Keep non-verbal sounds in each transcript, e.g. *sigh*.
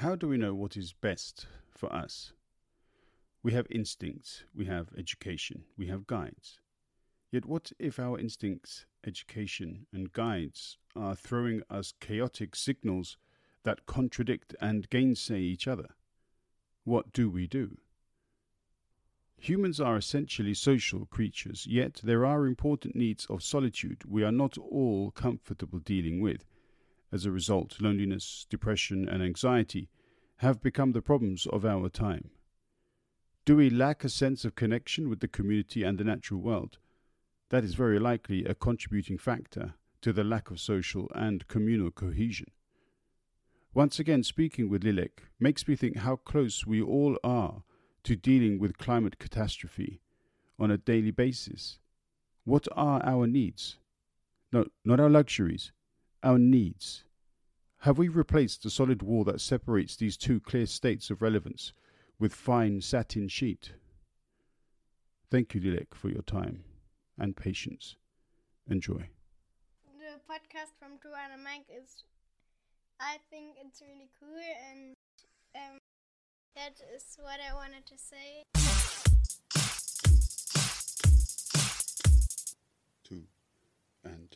How do we know what is best for us? We have instincts, we have education, we have guides. Yet what if our instincts, education, and guides are throwing us chaotic signals that contradict and gainsay each other? What do we do? Humans are essentially social creatures, yet there are important needs of solitude we are not all comfortable dealing with. As a result, loneliness, depression, and anxiety have become the problems of our time. Do we lack a sense of connection with the community and the natural world? That is very likely a contributing factor to the lack of social and communal cohesion. Once again, speaking with Lilek makes me think how close we all are to dealing with climate catastrophe on a daily basis. What are our needs? No, not our luxuries, our needs. Have we replaced the solid wall that separates these two clear states of relevance with fine satin sheet? Thank you, Lilek, for your time and patience. Enjoy. The podcast from Joanna and Mike is, I think it's really cool, and um, that is what I wanted to say. Two and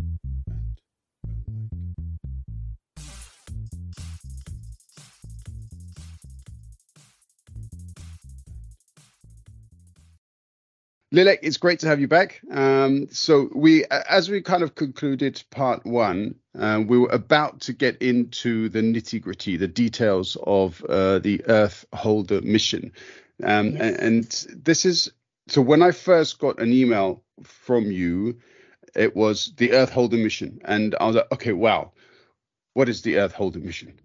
Lilek, it's great to have you back. Um, so we, as we kind of concluded part one, uh, we were about to get into the nitty gritty, the details of uh, the Earth Holder mission, um, yes. and, and, this is so. When I first got an email from you, it was the Earth Holder mission, and I was like, okay, wow, what is the Earth Holder mission?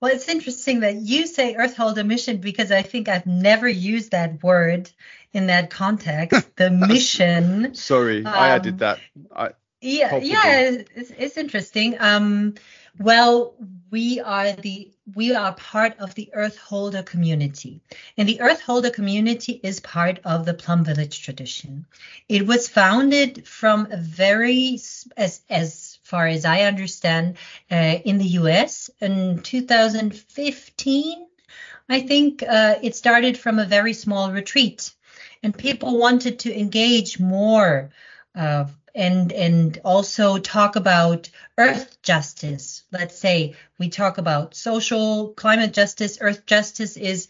Well, it's interesting that you say Earth Holder mission because I think I've never used that word in that context. *laughs* The mission. Sorry, um, I added that. I, yeah, yeah, it's, it's interesting. Um, well, we are the we are part of the Earth Holder community, and the Earth Holder community is part of the Plum Village tradition. It was founded from a very as as far as I understand uh, in the U.S. in 2015. I think uh, it started from a very small retreat and people wanted to engage more uh, and and also talk about earth justice. Let's say we talk about social climate justice. Earth justice is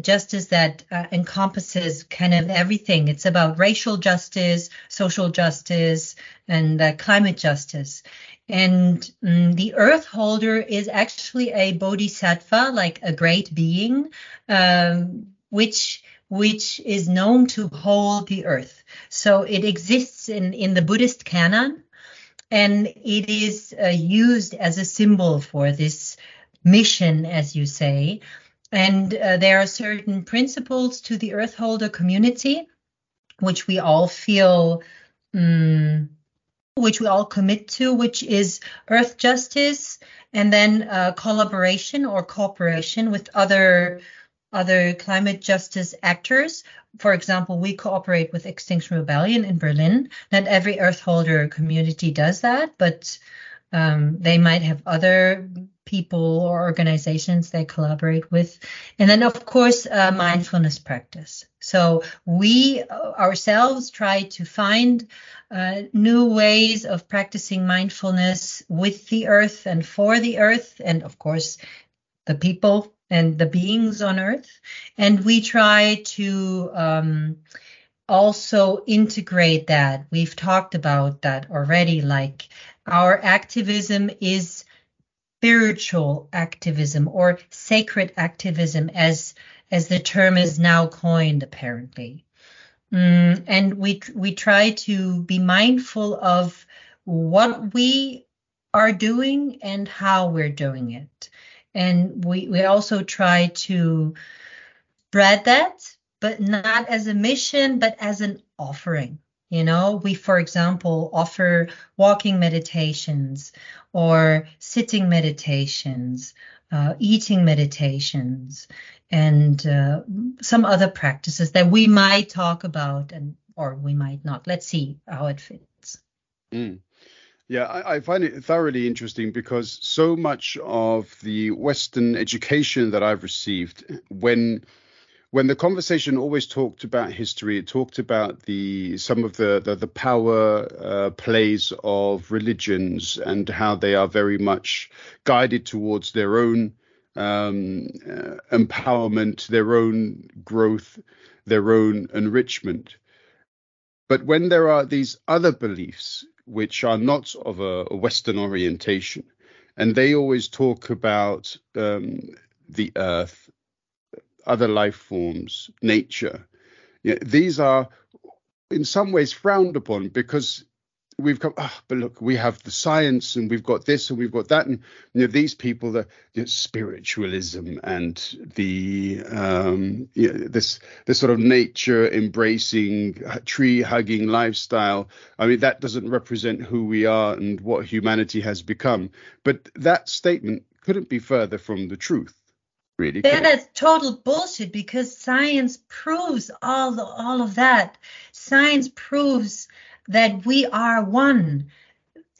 justice that uh, encompasses kind of everything. It's about racial justice social justice and uh, climate justice. And um, the earth holder is actually a bodhisattva like a great being um, which which is known to hold the earth. So it exists in, in the Buddhist canon, and it is uh, used as a symbol for this mission, as you say. And uh, there are certain principles to the earth holder community, which we all feel, um, which we all commit to, which is earth justice, and then uh, collaboration or cooperation with other other climate justice actors. For example, we cooperate with Extinction Rebellion in Berlin. Not every Earth holder community does that, but um, they might have other people or organizations they collaborate with. And then, of course, uh, mindfulness practice. So we uh, ourselves try to find uh, new ways of practicing mindfulness with the earth and for the earth, and of course, the people and the beings on earth. And we try to um, also integrate that. We've talked about that already. Like our activism is spiritual activism or sacred activism, as as the term is now coined, apparently. Mm, and we we try to be mindful of what we are doing and how we're doing it and we we also try to spread that but not as a mission but as an offering you know we for example offer walking meditations or sitting meditations uh, eating meditations, and uh, some other practices that we might talk about and or we might not. Let's see how it fits. Mm. Yeah, I, I, find it thoroughly interesting because so much of the Western education that I've received, when when the conversation always talked about history, it talked about the some of the the, the power uh, plays of religions and how they are very much guided towards their own um, uh, empowerment, their own growth, their own enrichment. But when there are these other beliefs which are not of a, a Western orientation, and they always talk about um, the earth, other life forms, nature. You know, these are in some ways frowned upon because we've come, oh, but look, we have the science and we've got this and we've got that. And you know, these people, the you know, spiritualism and the um, you know, this this sort of nature embracing, tree hugging lifestyle. I mean, that doesn't represent who we are and what humanity has become. But that statement couldn't be further from the truth. Really that is total bullshit because science proves all the, all of that. Science proves that we are one.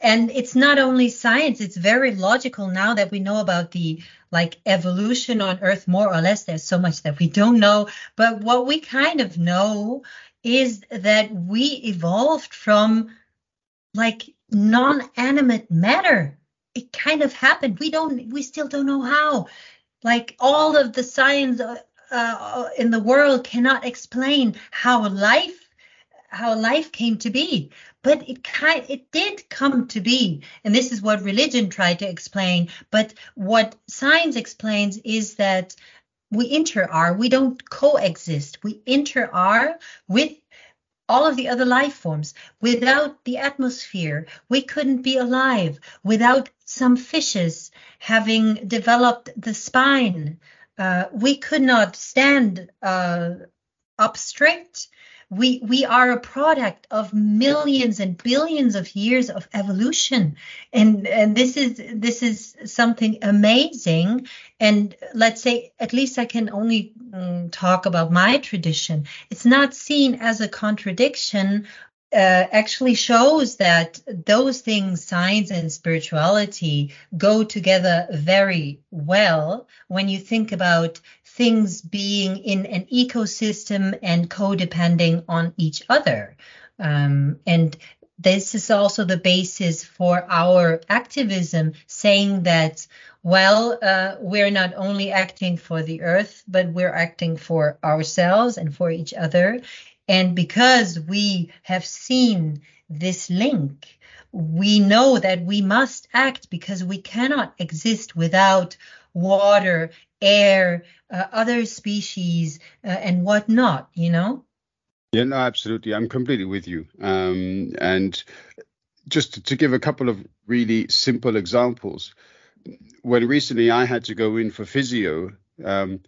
And it's not only science, it's very logical now that we know about the like evolution on Earth more or less. There's so much that we don't know. But what we kind of know is that we evolved from like non-animate matter. It kind of happened. We don't, we still don't know how. Like all of the science uh, uh, in the world cannot explain how life how life came to be but it kind it did come to be. And this is what religion tried to explain but what science explains is that we inter are we don't coexist. We inter are with all of the other life forms. Without the atmosphere we couldn't be alive. Without some fishes having developed the spine uh, we could not stand uh, up straight we we are a product of millions and billions of years of evolution. And and this is this is something amazing. And let's say at least i can only um, talk about my tradition. It's not seen as a contradiction uh, actually shows that those things, science and spirituality, go together very well when you think about things being in an ecosystem and codepending on each other. Um, and this is also the basis for our activism, saying that, well, uh, we're not only acting for the earth, but we're acting for ourselves and for each other. And because we have seen this link, we know that we must act because we cannot exist without water, air, uh, other species, uh, and whatnot, you know? Yeah, no, absolutely. I'm completely with you. Um, and just to, give a couple of really simple examples, when recently I had to go in for physio, um,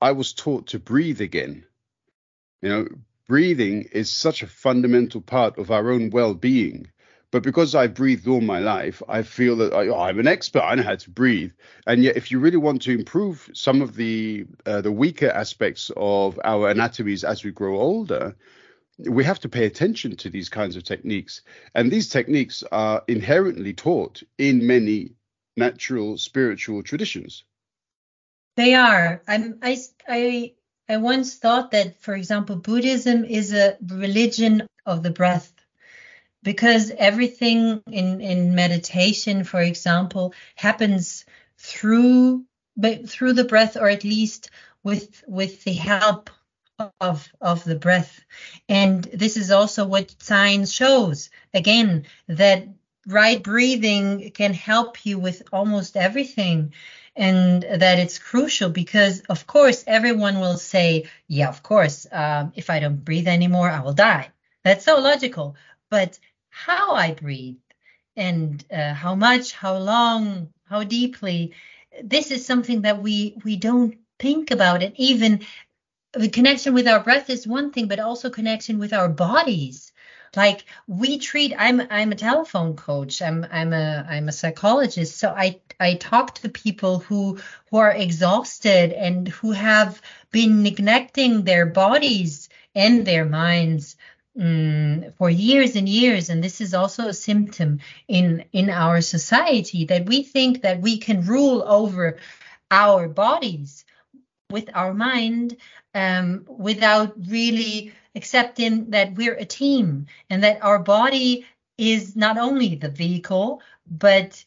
I was taught to breathe again. You know, breathing is such a fundamental part of our own well-being but because I've breathed all my life, I feel that I, I'm an expert. I know how to breathe. And yet, if you really want to improve some of the uh, the weaker aspects of our anatomies as we grow older, we have to pay attention to these kinds of techniques. And these techniques are inherently taught in many natural spiritual traditions. They are. I'm, I, I, I once thought that, for example, Buddhism is a religion of the breath because everything in in meditation for example happens through but through the breath or at least with with the help of of the breath. And this is also what science shows. Again that right breathing can help you with almost everything and that it's crucial because of course everyone will say yeah of course um, if i don't breathe anymore i will die. That's so logical. But how I breathe and uh, how much, how long, how deeply. This is something that we we don't think about, and even the connection with our breath is one thing, but also connection with our bodies. like we treat i'm i'm a telephone coach i'm i'm a i'm a psychologist so i i talk to people who who are exhausted and who have been neglecting their bodies and their minds um, for years and years and this is also a symptom in in our society that we think that we can rule over our bodies with our mind um, without really accepting that we're a team and that our body is not only the vehicle, but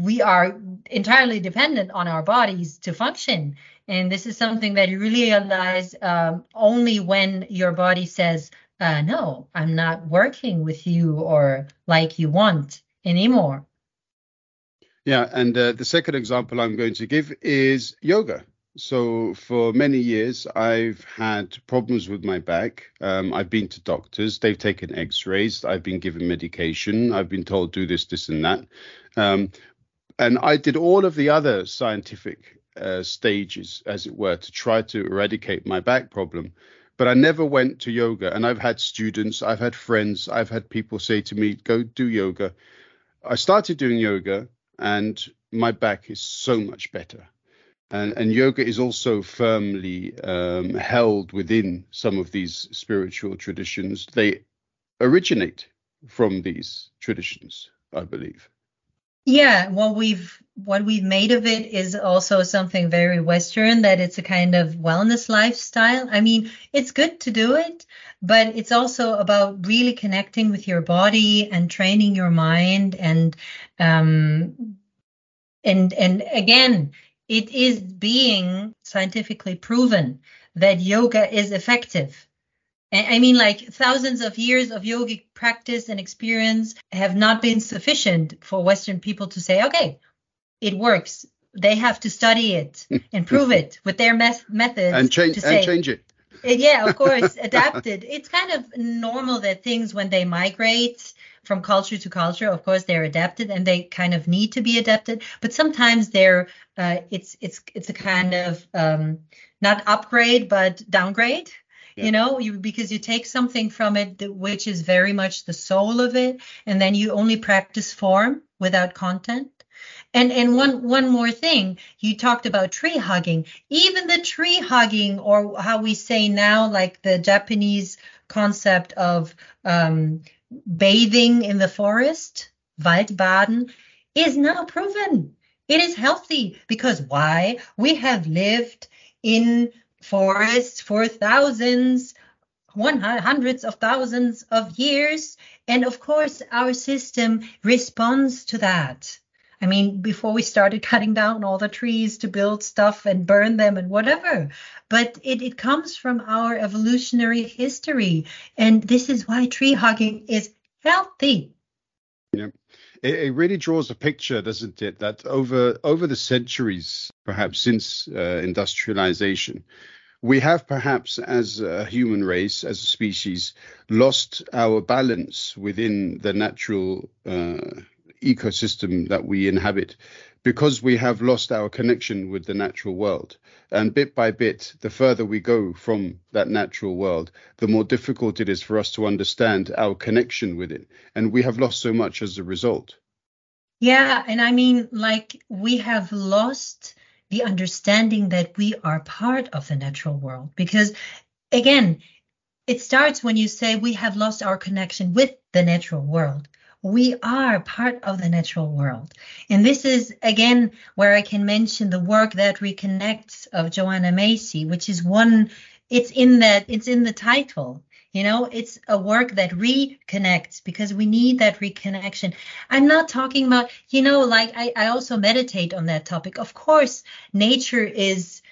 we are entirely dependent on our bodies to function. And this is something that you really realize um, only when your body says, uh, no, I'm not working with you or like you want anymore. Yeah, and uh, the second example I'm going to give is yoga. So for many years, I've had problems with my back. Um, I've been to doctors. They've taken X-rays. I've been given medication. I've been told do this, this, and that. Um, and I did all of the other scientific uh, stages, as it were, to try to eradicate my back problem. But I never went to yoga. And I've had students, I've had friends, I've had people say to me, "Go do yoga." I started doing yoga, and my back is so much better and, and yoga is also firmly um, held within some of these spiritual traditions. They originate from these traditions, I believe. Yeah, what we've what we've made of it is also something very Western. That it's a kind of wellness lifestyle. I mean, it's good to do it, but it's also about really connecting with your body and training your mind and um and and again it is being scientifically proven that yoga is effective. I mean, like thousands of years of yogic practice and experience have not been sufficient for Western people to say, okay, it works. They have to study it and prove it with their me- methods and change to say, and change it. yeah, of course, *laughs* adapted. It's kind of normal that things when they migrate from culture to culture. Of course, they're adapted and they kind of need to be adapted, but sometimes they're uh, it's it's it's a kind of um, not upgrade but downgrade. Yeah. You know, you because you take something from it which is very much the soul of it, and then you only practice form without content. And and one one more thing, you talked about tree hugging. Even the tree hugging, or how we say now, like the Japanese concept of um, bathing in the forest, Waldbaden, is now proven. It is healthy because why? We have lived in forests for thousands, one hundreds of thousands of years. And of course, our system responds to that. I mean, before we started cutting down all the trees to build stuff and burn them and whatever. But it, it comes from our evolutionary history. And this is why tree hugging is healthy. Yeah. It, it really draws a picture, doesn't it, that over over the centuries, perhaps since uh, industrialization, we have perhaps as a human race, as a species, lost our balance within the natural uh, ecosystem that we inhabit because we have lost our connection with the natural world. And bit by bit, the further we go from that natural world, the more difficult it is for us to understand our connection with it. And we have lost so much as a result. Yeah. And I mean, like, we have lost the understanding that we are part of the natural world because, again, it starts when you say we have lost our connection with the natural world we are part of the natural world. And this is again where I can mention the work that reconnects of Joanna Macy, which is one it's in that it's in the title. You know, it's a work that reconnects because we need that reconnection. I'm not talking about, you know, like I, I also meditate on that topic. Of course, nature is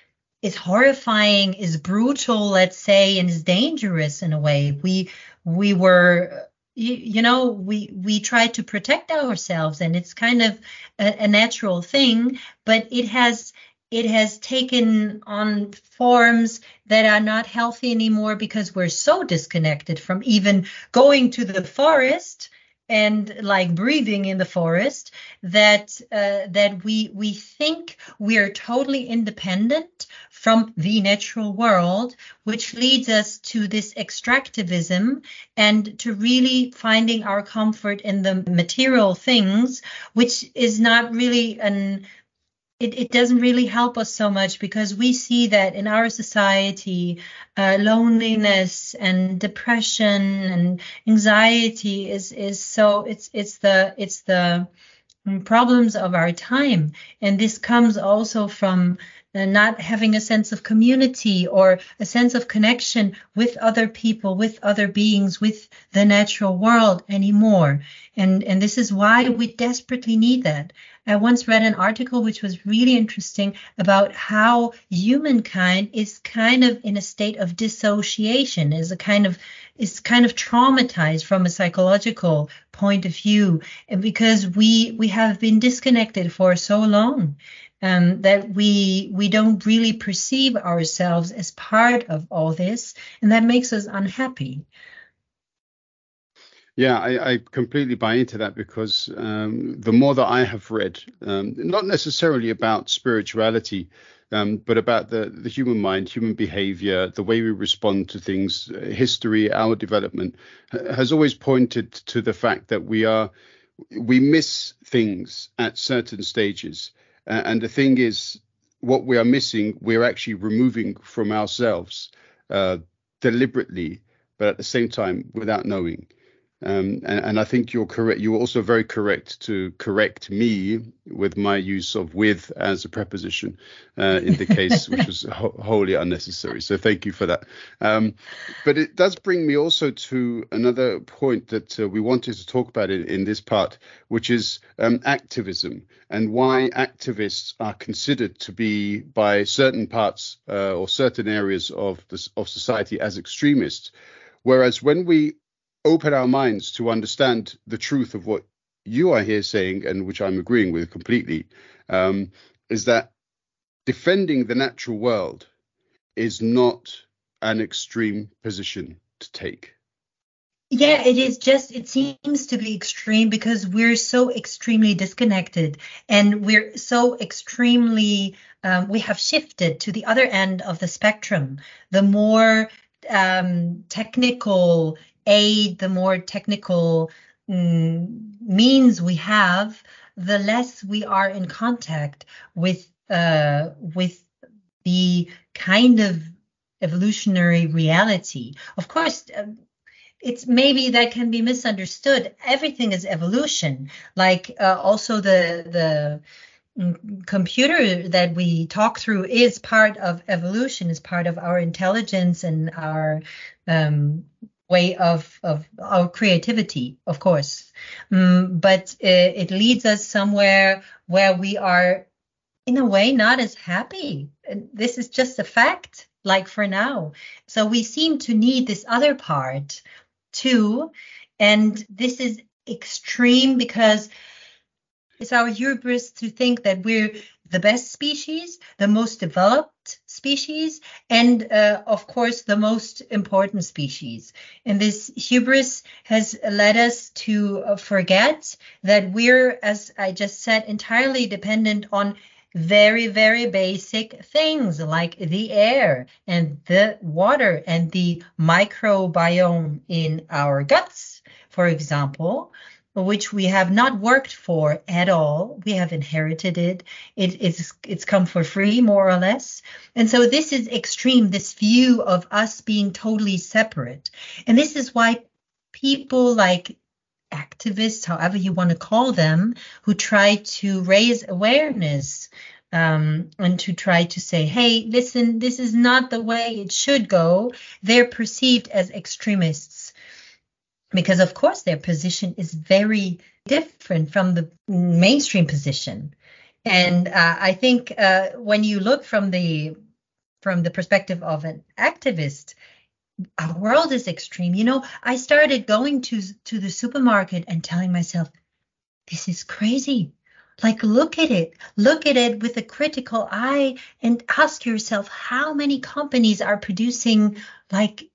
is horrifying, is brutal, let's say, and is dangerous in a way. We we were you, you know we we try to protect ourselves and it's kind of a, a natural thing but it has it has taken on forms that are not healthy anymore because we're so disconnected from even going to the forest and like breathing in the forest that uh, that we we think we are totally independent from the natural world which leads us to this extractivism and to really finding our comfort in the material things which is not really an it, it doesn't really help us so much because we see that in our society, uh, loneliness and depression and anxiety is is so it's it's the it's the problems of our time, and this comes also from Uh, not having a sense of community or a sense of connection with other people, with other beings, with the natural world anymore. And and this is why we desperately need that. I once read an article which was really interesting about how humankind is kind of in a state of dissociation, is a kind of is kind of traumatized from a psychological point of view, because we we have been disconnected for so long. Um, that we we don't really perceive ourselves as part of all this, and that makes us unhappy. Yeah, I, I, completely buy into that because um, the more that I have read, um, not necessarily about spirituality, um, but about the, the human mind, human behavior, the way we respond to things, history, our development, has always pointed to the fact that we are we miss things at certain stages, uh, and the thing is, what we are missing, we're actually removing from ourselves uh, deliberately, but at the same time without knowing. Um, and, and, I think you're correct. You were also very correct to correct me with my use of with as a preposition uh, in the case, which was *laughs* ho- wholly unnecessary. So thank you for that. Um, but it does bring me also to another point that uh, we wanted to talk about in, in this part, which is um, activism and why activists are considered to be by certain parts uh, or certain areas of this, of society as extremists. Whereas when we open our minds to understand the truth of what you are here saying, and which I'm agreeing with completely, um, is that defending the natural world is not an extreme position to take. Yeah, it is just, it seems to be extreme because we're so extremely disconnected and we're so extremely, um, we have shifted to the other end of the spectrum. The more um, technical aid, the more technical mm, means we have, the less we are in contact with uh, with the kind of evolutionary reality. Of course, uh, it's maybe that can be misunderstood. Everything is evolution. Like uh, also the the mm, computer that we talk through is part of evolution, is part of our intelligence and our um, way of of our creativity, of course. Um, but it, it leads us somewhere where we are, in a way, not as happy. This is just a fact, like for now. So we seem to need this other part too, and this is extreme because it's our hubris to think that we're the best species, the most developed species, and uh, of course, the most important species. And this hubris has led us to uh, forget that we're, as I just said, entirely dependent on very, very basic things like the air and the water and the microbiome in our guts, for example which we have not worked for at all. We have inherited it. it. it's it's come for free, more or less. And so this is extreme, this view of us being totally separate. And this is why people like activists, however you want to call them, who try to raise awareness um, and to try to say, hey, listen, this is not the way it should go, they're perceived as extremists because of course their position is very different from the mainstream position. And uh, i think uh, when you look from the from the perspective of an activist our world is extreme. You know i started going to to the supermarket and telling myself this is crazy. Like look at it. Look at it with a critical eye and ask yourself how many companies are producing like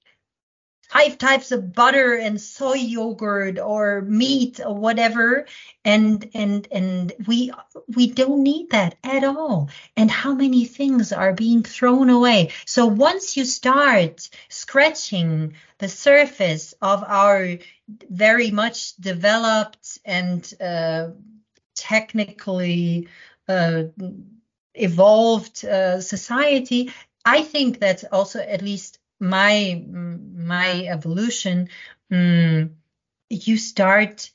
five types of butter and soy yogurt or meat or whatever. And and and we we don't need that at all. And how many things are being thrown away? So once you start scratching the surface of our very much developed and uh, technically uh, evolved uh, society i think that's also at least my my evolution um, you start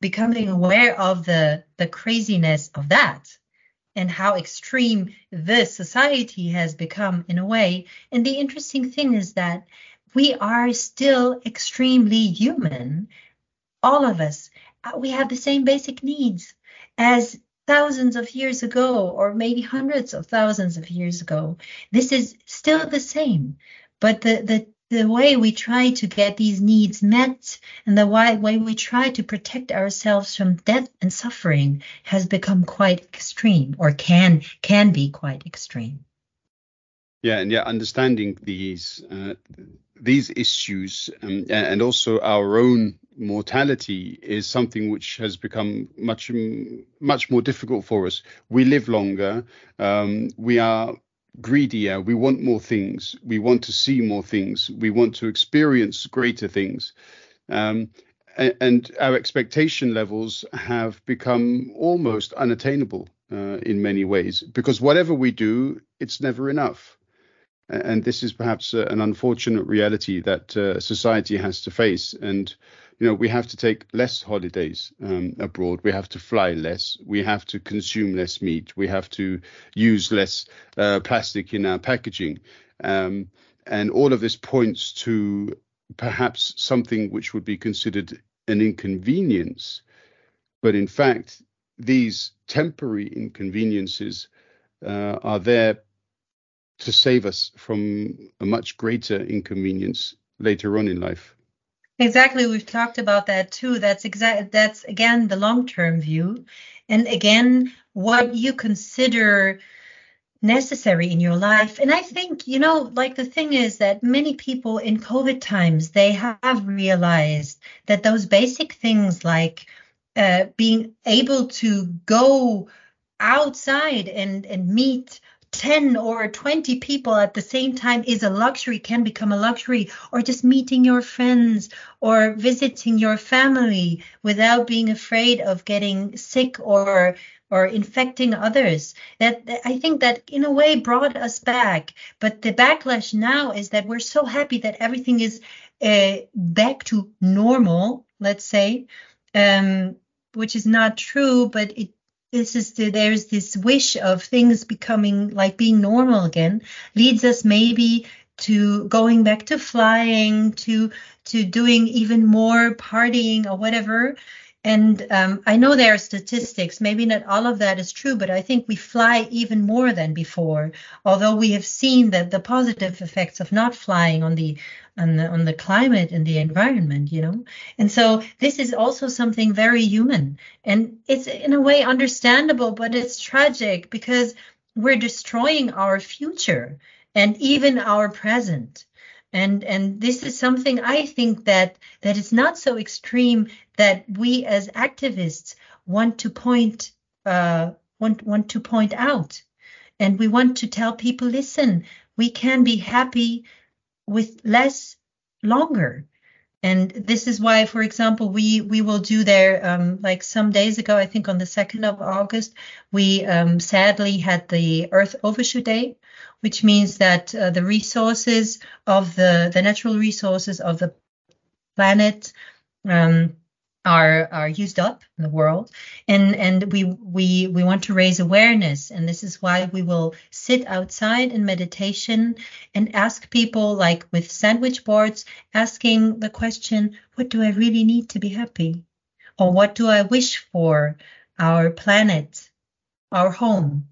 becoming aware of the the craziness of that and how extreme this society has become in a way. And the interesting thing is that we are still extremely human all of us. Uh, we have the same basic needs as thousands of years ago or maybe hundreds of thousands of years ago. This is still the same but the, the, the way we try to get these needs met and the way, we try to protect ourselves from death and suffering has become quite extreme or can can be quite extreme. Yeah, and yeah, understanding these uh, these issues um, and also our own mortality is something which has become much much more difficult for us. We live longer. Um, we are greedier. We want more things. We want to see more things. We want to experience greater things. Um, and, our expectation levels have become almost unattainable uh, in many ways because whatever we do, it's never enough. And this is perhaps an unfortunate reality that uh, society has to face. And you know we have to take less holidays um, abroad. We have to fly less. We have to consume less meat. We have to use less uh, plastic in our packaging. Um, and all of this points to perhaps something which would be considered an inconvenience. But in fact these temporary inconveniences uh, are there to save us from a much greater inconvenience later on in life Exactly, we've talked about that too. That's exact. That's again the long-term view, and again what you consider necessary in your life. And I think you know, like the thing is that many people in COVID times they have realized that those basic things like uh, being able to go outside and and meet 10 or 20 people at the same time is a luxury, can become a luxury, or just meeting your friends or visiting your family without being afraid of getting sick or or infecting others. That, that I think that in a way brought us back. But the backlash now is that we're so happy that everything is uh, back to normal, let's say, um, which is not true, but it this is the, there's this wish of things becoming like being normal again leads us maybe to going back to flying to to doing even more partying or whatever and um, I know there are statistics, maybe not all of that is true, but I think we fly even more than before. Although we have seen that the positive effects of not flying on the on the on the climate and the environment, you know. And so this is also something very human, and it's in a way understandable, but it's tragic because we're destroying our future and even our present and and this is something i think that that is not so extreme that we as activists want to point uh, want want to point out. And we want to tell people listen we can be happy with less longer and this is why for example we we will do there um, like some days ago i think on the 2nd of august we um, sadly had the earth overshoot day which means that uh, the resources of the, the natural resources of the planet um, are are used up in the world. And and we we we want to raise awareness. And this is why we will sit outside in meditation and ask people like with sandwich boards asking the question what do i really need to be happy? Or what do i wish for our planet our home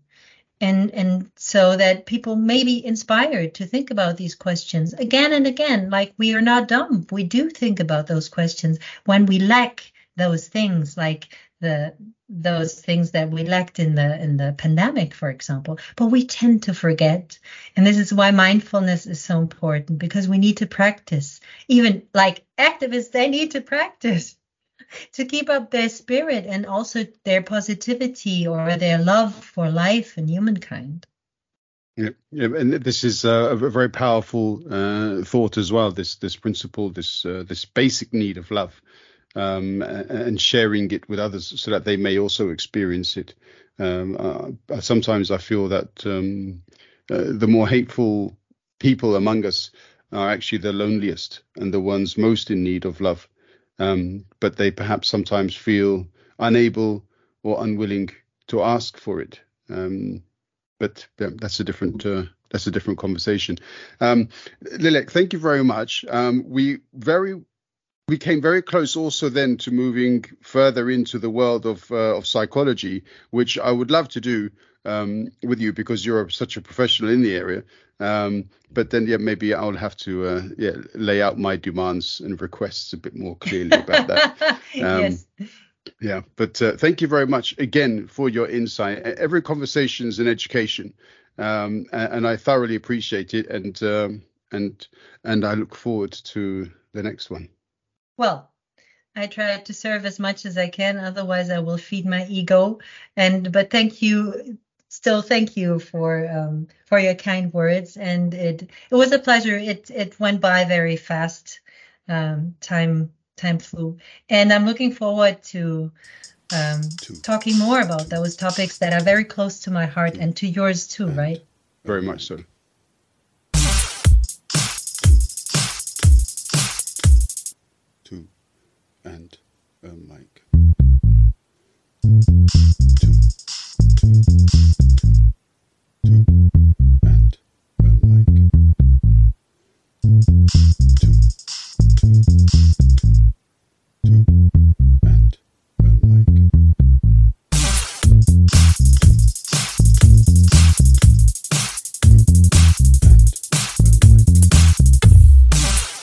and and so that people may be inspired to think about these questions again and again like we are not dumb. We do think about those questions when we lack those things like the those things that we lacked in the in the pandemic for example. But we tend to forget. And this is why mindfulness is so important because we need to practice. Even like activists they need to practice to keep up their spirit and also their positivity or their love for life and humankind yeah, yeah, and this is uh, a very powerful uh, thought as well. This this principle, this uh, this basic need of love, um, and sharing it with others so that they may also experience it. Um, uh, sometimes I feel that um, uh, the more hateful people among us are actually the loneliest and the ones most in need of love. Um, but they perhaps sometimes feel unable or unwilling to ask for it. Um, but yeah, that's a different uh, that's a different conversation. Um, Lilek, thank you very much. Um, we very we came very close also then to moving further into the world of uh, of psychology, which I would love to do um, with you because you're such a professional in the area. Um, but then, yeah, maybe I'll have to uh, yeah lay out my demands and requests a bit more clearly about that. *laughs* Um, yes. Yeah, but uh, thank you very much again for your insight. Every conversation is an education, um, and, and, I thoroughly appreciate it. And um, and and I look forward to the next one. Well, I try to serve as much as I can. Otherwise, I will feed my ego. And but thank you, still thank you for um, for your kind words. And it it was a pleasure. It it went by very fast. Um, time time flew. And i'm looking forward to um, talking more about those topics that are very close to my heart and to yours too mm-hmm. right? Very much so. Two and a mic. Two two